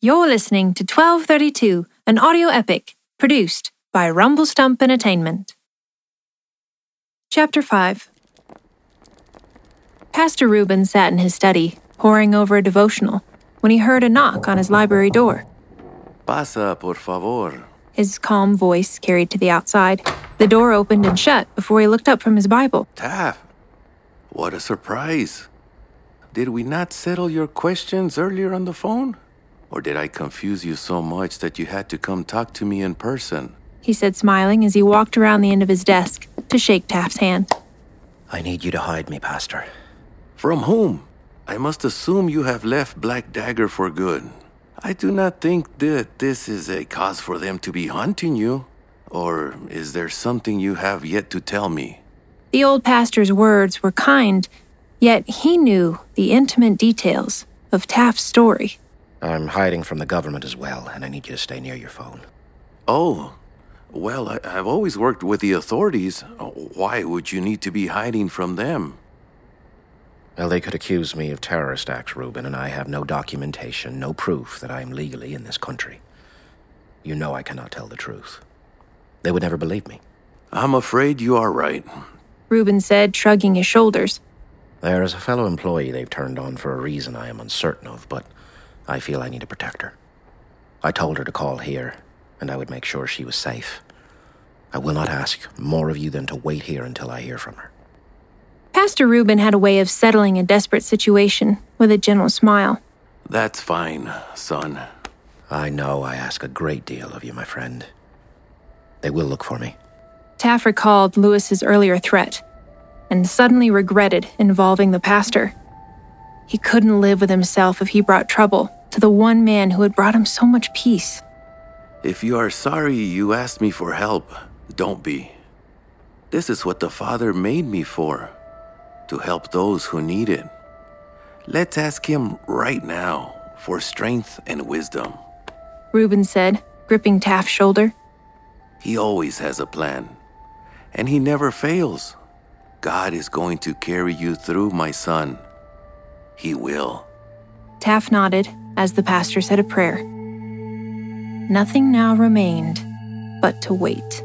You're listening to 1232, an audio epic produced by RumbleStump Entertainment. Chapter 5 Pastor Ruben sat in his study, poring over a devotional, when he heard a knock on his library door. Pasa, por favor. His calm voice carried to the outside. The door opened and shut before he looked up from his Bible. Taff, what a surprise. Did we not settle your questions earlier on the phone? Or did I confuse you so much that you had to come talk to me in person? He said, smiling as he walked around the end of his desk to shake Taff's hand. I need you to hide me, Pastor. From whom? I must assume you have left Black Dagger for good. I do not think that this is a cause for them to be hunting you. Or is there something you have yet to tell me? The old pastor's words were kind, yet he knew the intimate details of Taff's story. I'm hiding from the government as well, and I need you to stay near your phone. Oh, well, I, have always worked with the authorities. Why would you need to be hiding from them? Well, they could accuse me of terrorist acts, Ruben, and I have no documentation, no proof that I am legally in this country. You know I cannot tell the truth. They would never believe me. I'm afraid you are right. Ruben said, shrugging his shoulders. There is a fellow employee they've turned on for a reason I am uncertain of, but I feel I need to protect her. I told her to call here, and I would make sure she was safe. I will not ask more of you than to wait here until I hear from her. Pastor Ruben had a way of settling a desperate situation with a gentle smile. That's fine, son. I know I ask a great deal of you, my friend. They will look for me. Taff recalled Lewis's earlier threat and suddenly regretted involving the pastor. He couldn't live with himself if he brought trouble to the one man who had brought him so much peace. If you are sorry you asked me for help, don't be. This is what the Father made me for to help those who need it. Let's ask Him right now for strength and wisdom. Ruben said, gripping Taff's shoulder. He always has a plan, and He never fails. God is going to carry you through, my son. He will. Taff nodded as the pastor said a prayer. Nothing now remained but to wait.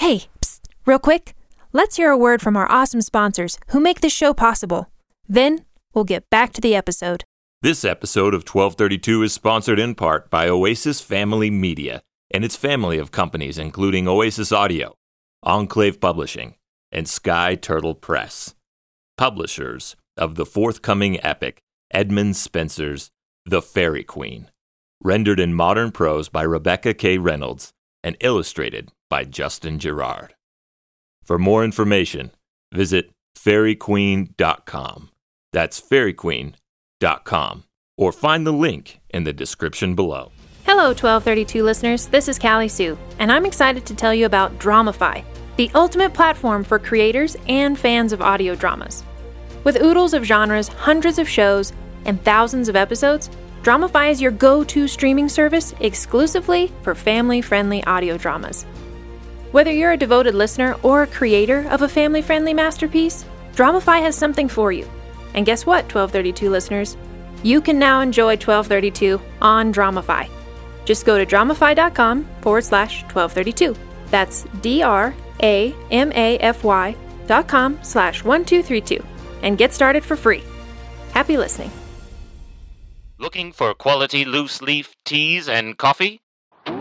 Hey, psst, real quick. Let's hear a word from our awesome sponsors who make this show possible. Then we'll get back to the episode. This episode of 1232 is sponsored in part by Oasis Family Media and its family of companies, including Oasis Audio, Enclave Publishing, and Sky Turtle Press, publishers of the forthcoming epic Edmund Spenser's The Faerie Queene, rendered in modern prose by Rebecca K. Reynolds and illustrated by Justin Gerard. For more information, visit faeriequeene.com. That's faeriequeene.com. Or find the link in the description below. Hello, 1232 listeners. This is Callie Sioux, and I'm excited to tell you about Dramafy, the ultimate platform for creators and fans of audio dramas. With oodles of genres, hundreds of shows, and thousands of episodes, Dramafy is your go to streaming service exclusively for family friendly audio dramas. Whether you're a devoted listener or a creator of a family friendly masterpiece, Dramafy has something for you. And guess what, 1232 listeners? You can now enjoy 1232 on Dramafy. Just go to dramafy.com forward slash 1232. That's D R A M A F Y dot com slash 1232 and get started for free. Happy listening. Looking for quality loose leaf teas and coffee?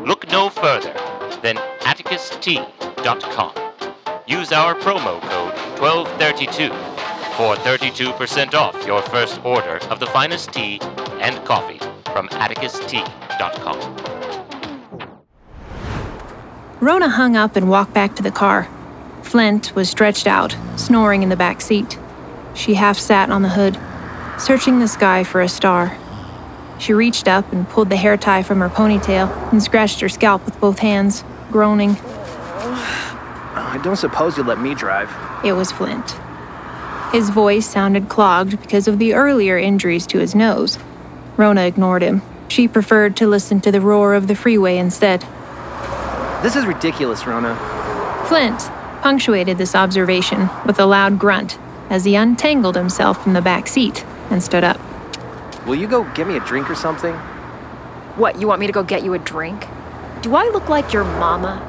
Look no further than atticustea.com. Use our promo code 1232 for 32% off your first order of the finest tea and coffee from atticustea.com. Rhona hung up and walked back to the car. Flint was stretched out, snoring in the back seat. She half sat on the hood, searching the sky for a star. She reached up and pulled the hair tie from her ponytail and scratched her scalp with both hands, groaning. I don't suppose you'll let me drive. It was Flint. His voice sounded clogged because of the earlier injuries to his nose. Rhona ignored him. She preferred to listen to the roar of the freeway instead. This is ridiculous, Rhona. Flint, punctuated this observation with a loud grunt as he untangled himself from the back seat and stood up. Will you go get me a drink or something? What, you want me to go get you a drink? Do I look like your mama?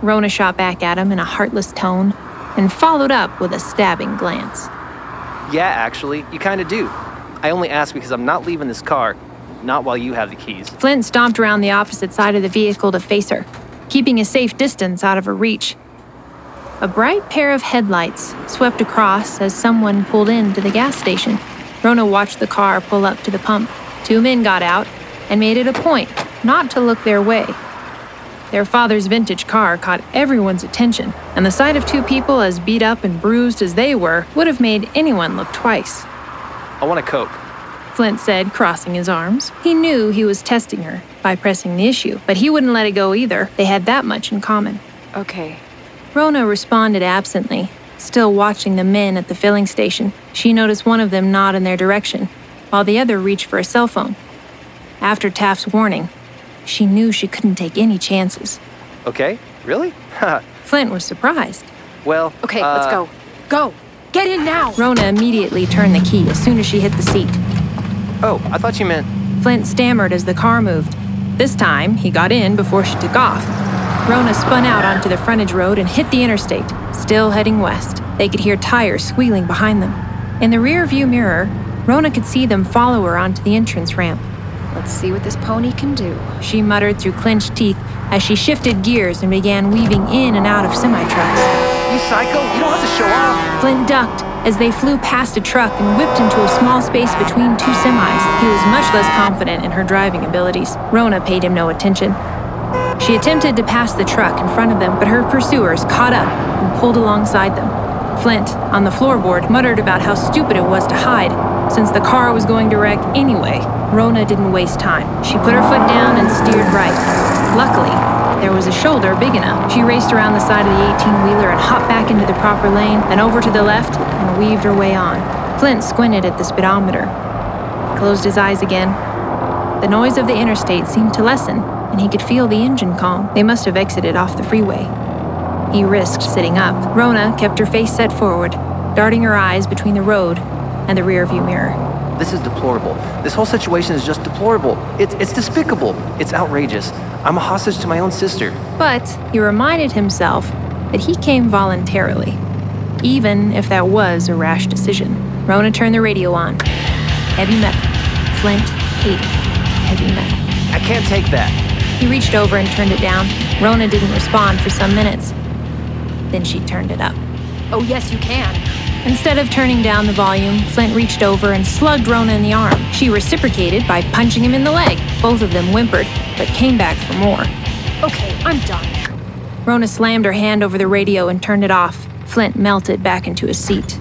Rhona shot back at him in a heartless tone and followed up with a stabbing glance. Yeah, actually, you kinda do. I only ask because I'm not leaving this car, not while you have the keys. Flint stomped around the opposite side of the vehicle to face her, keeping a safe distance out of her reach. A bright pair of headlights swept across as someone pulled into the gas station. Rhona watched the car pull up to the pump. Two men got out and made it a point not to look their way. Their father's vintage car caught everyone's attention, and the sight of two people as beat up and bruised as they were would have made anyone look twice. I want a Coke. Flint said, crossing his arms. He knew he was testing her by pressing the issue, but he wouldn't let it go either. They had that much in common. Okay. Rhona responded absently, still watching the men at the filling station. She noticed one of them nod in their direction, while the other reached for a cell phone. After Taff's warning, she knew she couldn't take any chances. Okay? Really? Flint was surprised. well, Okay, uh, let's go. Go! Get in now! Rhona immediately turned the key as soon as she hit the seat. Oh, I thought you meant. Flint stammered as the car moved. This time, he got in before she took off. Rhona spun out onto the frontage road and hit the interstate, still heading west. They could hear tires squealing behind them. In the rear view mirror, Rhona could see them follow her onto the entrance ramp. Let's see what this pony can do. She muttered through clenched teeth as she shifted gears and began weaving in and out of semi trucks. You psycho? You don't have to show off. Flint ducked as they flew past a truck and whipped into a small space between two semis. He was much less confident in her driving abilities. Rhona paid him no attention. She attempted to pass the truck in front of them, but her pursuers caught up and pulled alongside them. Flint, on the floorboard, muttered about how stupid it was to hide, since the car was going to wreck anyway. Rhona didn't waste time. She put her foot down and steered right. Luckily, there was a shoulder big enough. She raced around the side of the 18 wheeler and hopped back into the proper lane, then over to the left and weaved her way on. Flint squinted at the speedometer. Closed his eyes again. The noise of the interstate seemed to lessen, and he could feel the engine calm. They must have exited off the freeway. He risked sitting up. Rhona kept her face set forward, darting her eyes between the road and the rearview mirror. This is deplorable. This whole situation is just deplorable. It's, it's despicable. It's outrageous. I'm a hostage to my own sister. But he reminded himself that he came voluntarily, even if that was a rash decision. Rhona turned the radio on. Heavy metal. Flint hated heavy metal. I can't take that. He reached over and turned it down. Rhona didn't respond for some minutes. Then she turned it up. Oh, yes, you can. Instead of turning down the volume, Flint reached over and slugged Rhona in the arm. She reciprocated by punching him in the leg. Both of them whimpered, but came back for more. Okay, I'm done. Rhona slammed her hand over the radio and turned it off. Flint melted back into his seat.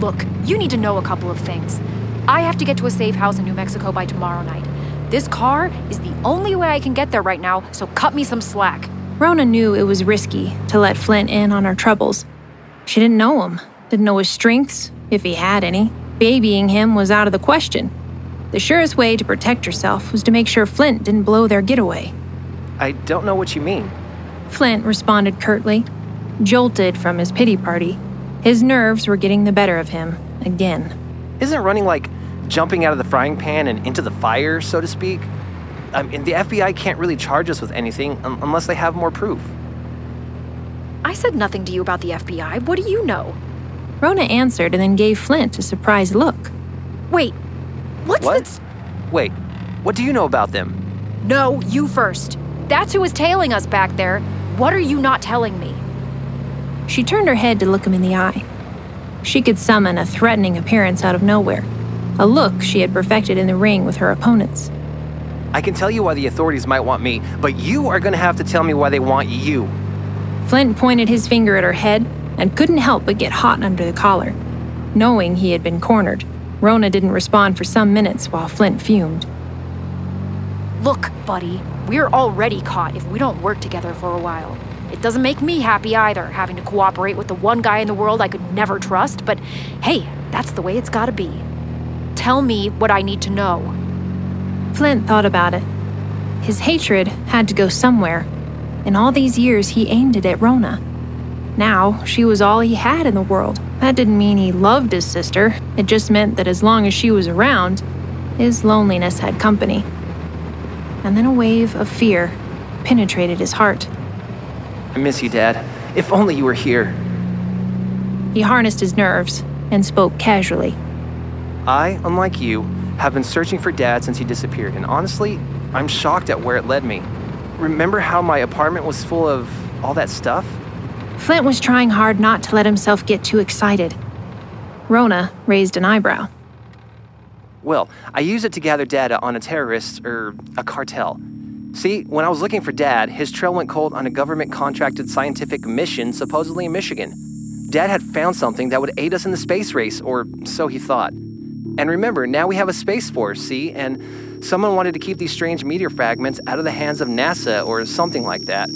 Look, you need to know a couple of things. I have to get to a safe house in New Mexico by tomorrow night. This car is the only way I can get there right now, so cut me some slack. Rhona knew it was risky to let Flint in on her troubles. She didn't know him, didn't know his strengths, if he had any. Babying him was out of the question. The surest way to protect yourself was to make sure Flint didn't blow their getaway. I don't know what you mean. Flint responded curtly, jolted from his pity party. His nerves were getting the better of him again. Isn't running like jumping out of the frying pan and into the fire, so to speak? I mean, the FBI can't really charge us with anything un- unless they have more proof. I said nothing to you about the FBI. What do you know? Rhona answered and then gave Flint a surprised look. Wait, what's What? the. Wait, what do you know about them? No, you first. That's who was tailing us back there. What are you not telling me? She turned her head to look him in the eye. She could summon a threatening appearance out of nowhere, a look she had perfected in the ring with her opponents. I can tell you why the authorities might want me, but you are gonna have to tell me why they want you. Flint pointed his finger at her head and couldn't help but get hot under the collar. Knowing he had been cornered, Rhona didn't respond for some minutes while Flint fumed. Look, buddy, we're already caught if we don't work together for a while. It doesn't make me happy either, having to cooperate with the one guy in the world I could never trust, but hey, that's the way it's gotta be. Tell me what I need to know. Flint thought about it. His hatred had to go somewhere. In all these years, he aimed it at Rhona. Now, she was all he had in the world. That didn't mean he loved his sister, it just meant that as long as she was around, his loneliness had company. And then a wave of fear penetrated his heart. I miss you, Dad. If only you were here. He harnessed his nerves and spoke casually. I, unlike you, have been searching for Dad since he disappeared, and honestly, I'm shocked at where it led me. Remember how my apartment was full of all that stuff? Flint was trying hard not to let himself get too excited. Rhona raised an eyebrow. Well, I use it to gather data on a terrorist or a cartel. See, when I was looking for Dad, his trail went cold on a government contracted scientific mission supposedly in Michigan. Dad had found something that would aid us in the space race, or so he thought. And remember, now we have a space force, see, and someone wanted to keep these strange meteor fragments out of the hands of NASA or something like that.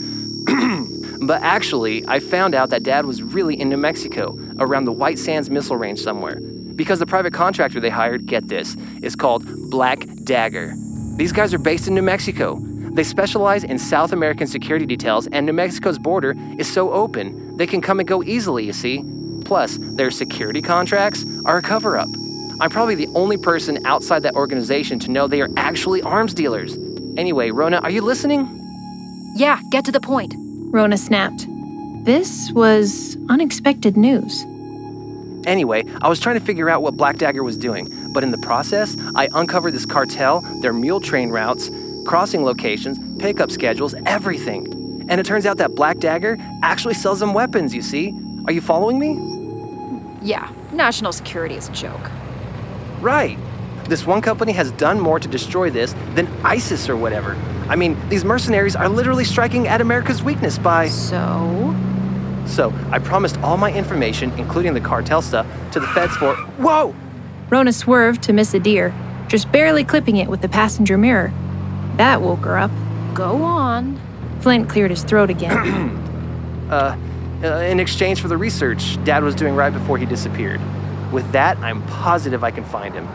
but actually, I found out that Dad was really in New Mexico, around the White Sands missile range somewhere. Because the private contractor they hired, get this, is called Black Dagger. These guys are based in New Mexico. They specialize in South American security details, and New Mexico's border is so open, they can come and go easily, you see. Plus, their security contracts are a cover up. I'm probably the only person outside that organization to know they are actually arms dealers. Anyway, Rhona, are you listening? Yeah, get to the point. Rhona snapped. This was unexpected news. Anyway, I was trying to figure out what Black Dagger was doing, but in the process, I uncovered this cartel, their mule train routes, crossing locations, pickup schedules, everything. And it turns out that Black Dagger actually sells them weapons, you see? Are you following me? Yeah, national security is a joke. Right. This one company has done more to destroy this than ISIS or whatever. I mean, these mercenaries are literally striking at America's weakness by. So? So, I promised all my information, including the cartel stuff, to the feds for. Whoa! Rhona swerved to miss a deer, just barely clipping it with the passenger mirror. That woke her up. Go on. Flint cleared his throat again. uh, uh, in exchange for the research Dad was doing right before he disappeared. With that, I'm positive I can find him.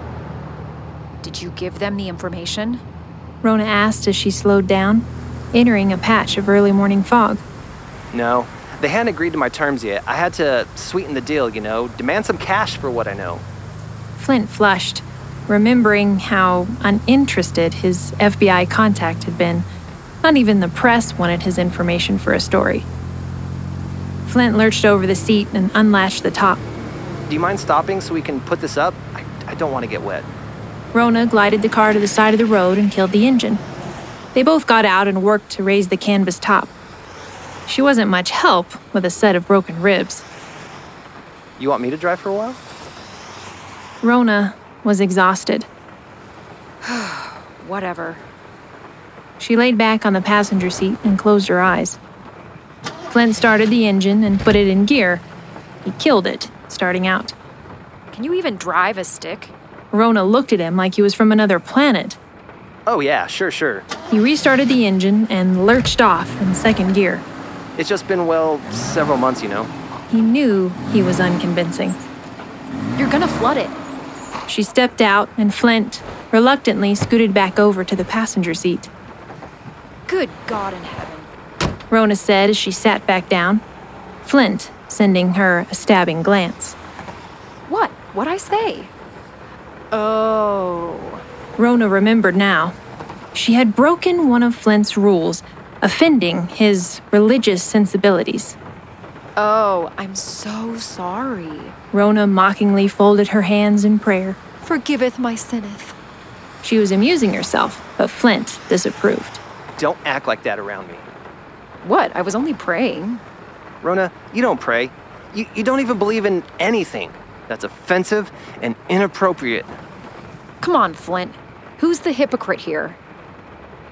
Did you give them the information? Rhona asked as she slowed down, entering a patch of early morning fog. No, they hadn't agreed to my terms yet. I had to sweeten the deal, you know, demand some cash for what I know. Flint flushed, remembering how uninterested his FBI contact had been. Not even the press wanted his information for a story. Flint lurched over the seat and unlatched the top. Do you mind stopping so we can put this up? I, I don't want to get wet. Rhona glided the car to the side of the road and killed the engine. They both got out and worked to raise the canvas top. She wasn't much help with a set of broken ribs. You want me to drive for a while? Rhona was exhausted. Whatever. She laid back on the passenger seat and closed her eyes. Flint started the engine and put it in gear. He killed it, starting out. Can you even drive a stick? Rhona looked at him like he was from another planet. Oh, yeah, sure, sure. He restarted the engine and lurched off in second gear. It's just been, well, several months, you know. He knew he was unconvincing. You're gonna flood it. She stepped out, and Flint reluctantly scooted back over to the passenger seat. Good God in heaven. Rhona said as she sat back down, Flint sending her a stabbing glance. What? What'd I say? Oh. Rhona remembered now. She had broken one of Flint's rules, offending his religious sensibilities. Oh, I'm so sorry. Rhona mockingly folded her hands in prayer. Forgiveth my sinneth. She was amusing herself, but Flint disapproved. Don't act like that around me. What? I was only praying. Rhona, you don't pray. You, you don't even believe in anything. That's offensive and inappropriate. Come on, Flint. Who's the hypocrite here?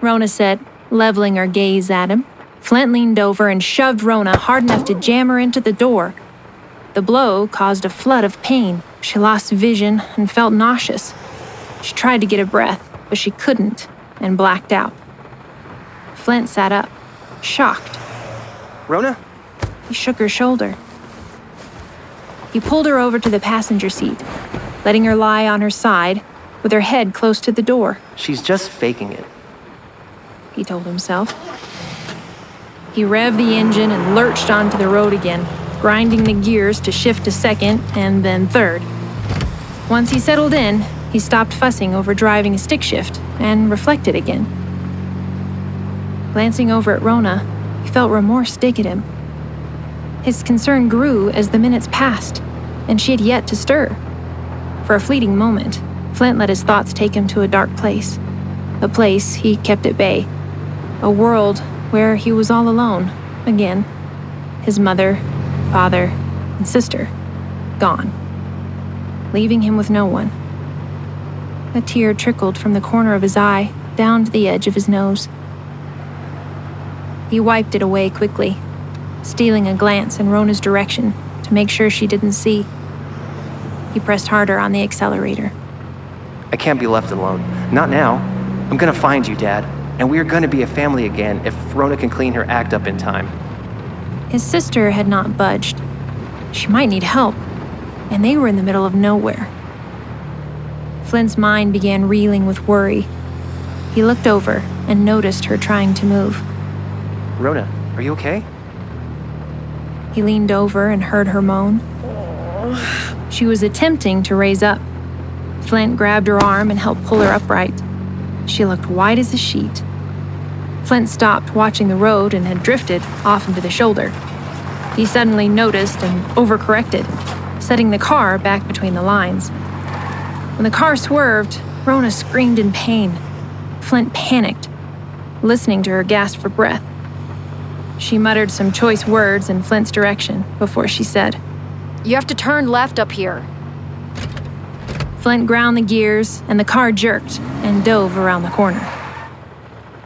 Rhona said, leveling her gaze at him. Flint leaned over and shoved Rhona hard enough to jam her into the door. The blow caused a flood of pain. She lost vision and felt nauseous. She tried to get a breath, but she couldn't and blacked out. Flint sat up, shocked. Rhona? He shook her shoulder. He pulled her over to the passenger seat, letting her lie on her side with her head close to the door. She's just faking it. He told himself. He revved the engine and lurched onto the road again, grinding the gears to shift to second and then third. Once he settled in, he stopped fussing over driving a stick shift and reflected again. Glancing over at Rhona, he felt remorse dig at him. His concern grew as the minutes passed, and she had yet to stir. For a fleeting moment, Flint let his thoughts take him to a dark place. A place he kept at bay. A world where he was all alone, again. His mother, father, and sister gone, leaving him with no one. A tear trickled from the corner of his eye down to the edge of his nose. He wiped it away quickly, stealing a glance in Rhona's direction to make sure she didn't see. He pressed harder on the accelerator. I can't be left alone. Not now. I'm gonna find you, Dad, and we are gonna be a family again if Rhona can clean her act up in time. His sister had not budged. She might need help, and they were in the middle of nowhere. Flint's mind began reeling with worry. He looked over and noticed her trying to move. Rhona, are you okay? He leaned over and heard her moan. She was attempting to raise up. Flint grabbed her arm and helped pull her upright. She looked white as a sheet. Flint stopped watching the road and had drifted off into the shoulder. He suddenly noticed and overcorrected, setting the car back between the lines. When the car swerved, Rhona screamed in pain. Flint panicked, listening to her gasp for breath. She muttered some choice words in Flint's direction before she said, You have to turn left up here. Flint ground the gears, and the car jerked and dove around the corner.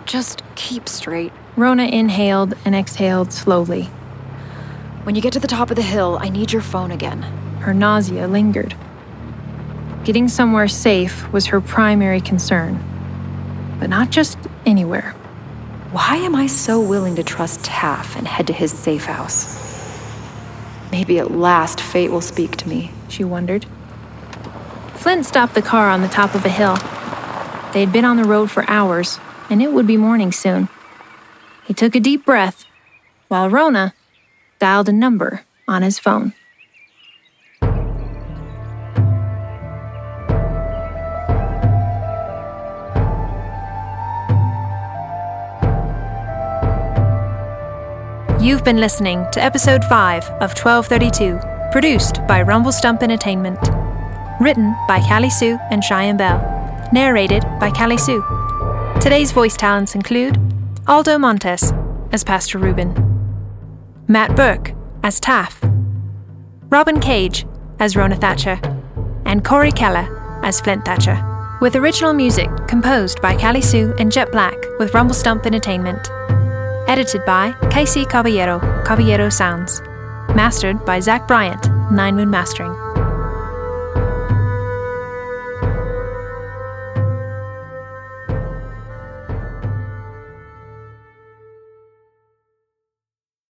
Just keep straight. Rhona inhaled and exhaled slowly. When you get to the top of the hill, I need your phone again. Her nausea lingered. Getting somewhere safe was her primary concern. But not just anywhere. Why am I so willing to trust Taff and head to his safe house? Maybe at last fate will speak to me. She wondered. Flint stopped the car on the top of a hill. They had been on the road for hours, and it would be morning soon. He took a deep breath while Rhona dialed a number on his phone. You've been listening to episode 5 of 1232, produced by RumbleStump Entertainment. Written by Callie Sioux and Cheyenne Belle. Narrated by Callie Sioux. Today's voice talents include Aldo Montes as Pastor Ruben, Matt Burke as Taff, Robyn Cage as Rhona Thatcher, and Corey Keller as Flint Thatcher. With original music composed by Callie Sioux and Jhett Black with RumbleStump Entertainment. Edited by KC Caballero, Caballero Sounds. Mastered by Zac Bryant, Nine Moon Mastering.